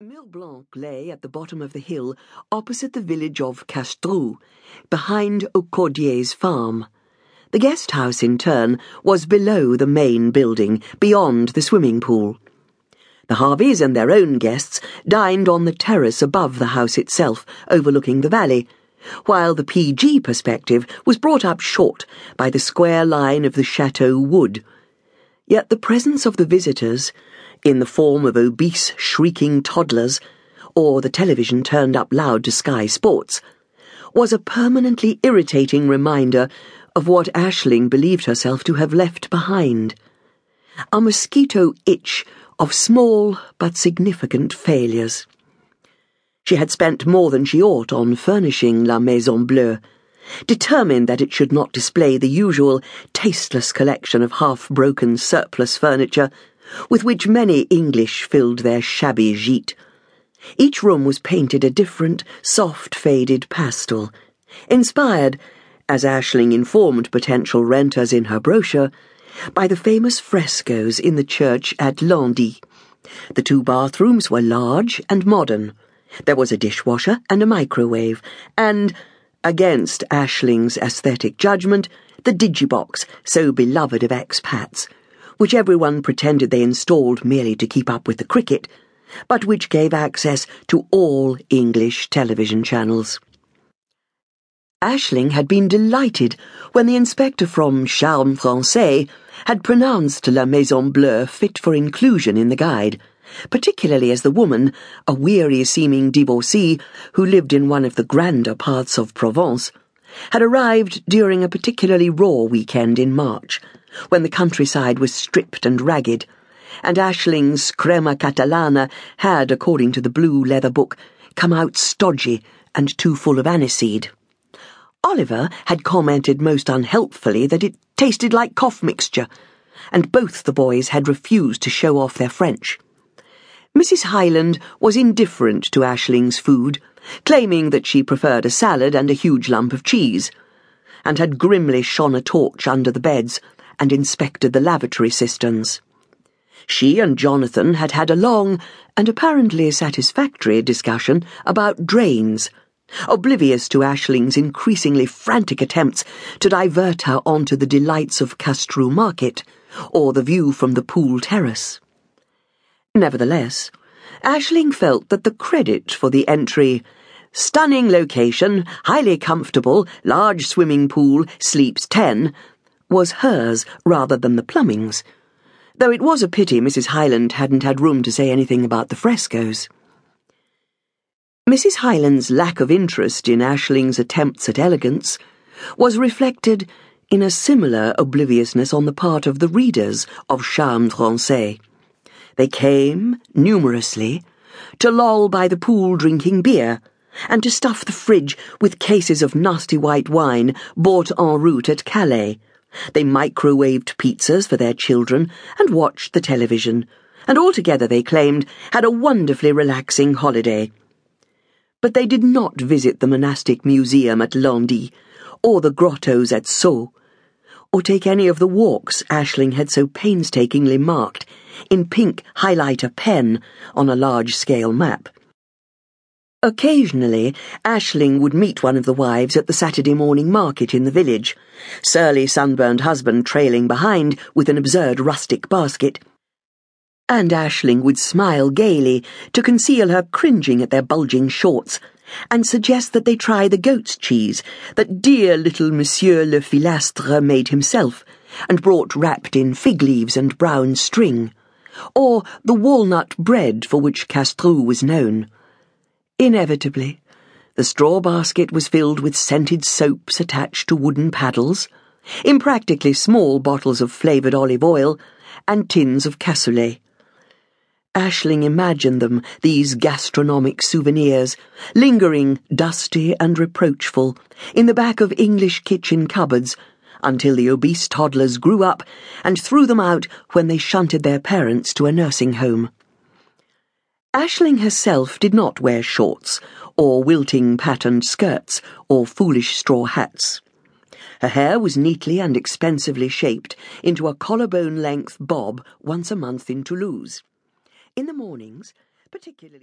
Mille Blanc lay at the bottom of the hill opposite the village of Castroux, behind Eaudecordier's farm. The guest house, in turn, was below the main building, beyond the swimming pool. The Harveys and their own guests dined on the terrace above the house itself, overlooking the valley, while the PG perspective was brought up short by the square line of the chateau wood. Yet the presence of the visitors in the form of obese, shrieking toddlers, or the television turned up loud to Sky Sports, was a permanently irritating reminder of what Aisling believed herself to have left behind. A mosquito itch of small but significant failures. She had spent more than she ought on furnishing La Maison Bleue, determined that it should not display the usual tasteless collection of half broken surplus furniture with which many English filled their shabby gîte. Each room was painted a different, soft faded pastel, inspired, as Ashling informed potential renters in her brochure, by the famous frescoes in the church at Landy. The two bathrooms were large and modern. There was a dishwasher and a microwave, and, against Ashling's aesthetic judgment, the digibox, so beloved of expats which everyone pretended they installed merely to keep up with the cricket, but which gave access to all English television channels. Aisling had been delighted when the inspector from Charme Francais had pronounced La Maison Bleue fit for inclusion in the guide, particularly as the woman, a weary seeming divorcee who lived in one of the grander parts of Provence, had arrived during a particularly raw weekend in March when the countryside was stripped and ragged, and Ashling's crema catalana had, according to the blue leather book, come out stodgy and too full of aniseed. Oliver had commented most unhelpfully that it tasted like cough mixture, and both the boys had refused to show off their French. Mrs. Highland was indifferent to Ashling's food, claiming that she preferred a salad and a huge lump of cheese, and had grimly shone a torch under the beds and inspected the lavatory cisterns. She and Jonathan had had a long and apparently satisfactory discussion about drains, oblivious to Ashling's increasingly frantic attempts to divert her onto the delights of Castroux Market or the view from the pool terrace. Nevertheless, Ashling felt that the credit for the entry Stunning location, highly comfortable, large swimming pool, sleeps ten, was hers rather than the plumbing's, though it was a pity Mrs. Highland hadn't had room to say anything about the frescoes. Mrs. Highland's lack of interest in Ashling's attempts at elegance was reflected in a similar obliviousness on the part of the readers of Charme Francais. They came, numerously, to loll by the pool drinking beer, and to stuff the fridge with cases of nasty white wine bought en route at Calais they microwaved pizzas for their children and watched the television, and altogether, they claimed, had a wonderfully relaxing holiday. But they did not visit the monastic museum at Landy, or the grottos at Sceaux, or take any of the walks Ashling had so painstakingly marked in pink highlighter pen on a large scale map. Occasionally, Ashling would meet one of the wives at the Saturday morning market in the village, surly sunburned husband trailing behind with an absurd rustic basket. And Ashling would smile gaily to conceal her cringing at their bulging shorts, and suggest that they try the goat's cheese that dear little Monsieur le Filastre made himself, and brought wrapped in fig leaves and brown string, or the walnut bread for which Castroux was known. Inevitably, the straw basket was filled with scented soaps attached to wooden paddles, impractically small bottles of flavoured olive oil, and tins of cassoulet. Aisling imagined them, these gastronomic souvenirs, lingering, dusty and reproachful, in the back of English kitchen cupboards until the obese toddlers grew up and threw them out when they shunted their parents to a nursing home. Ashling herself did not wear shorts, or wilting patterned skirts, or foolish straw hats. Her hair was neatly and expensively shaped into a collarbone length bob once a month in Toulouse. In the mornings, particularly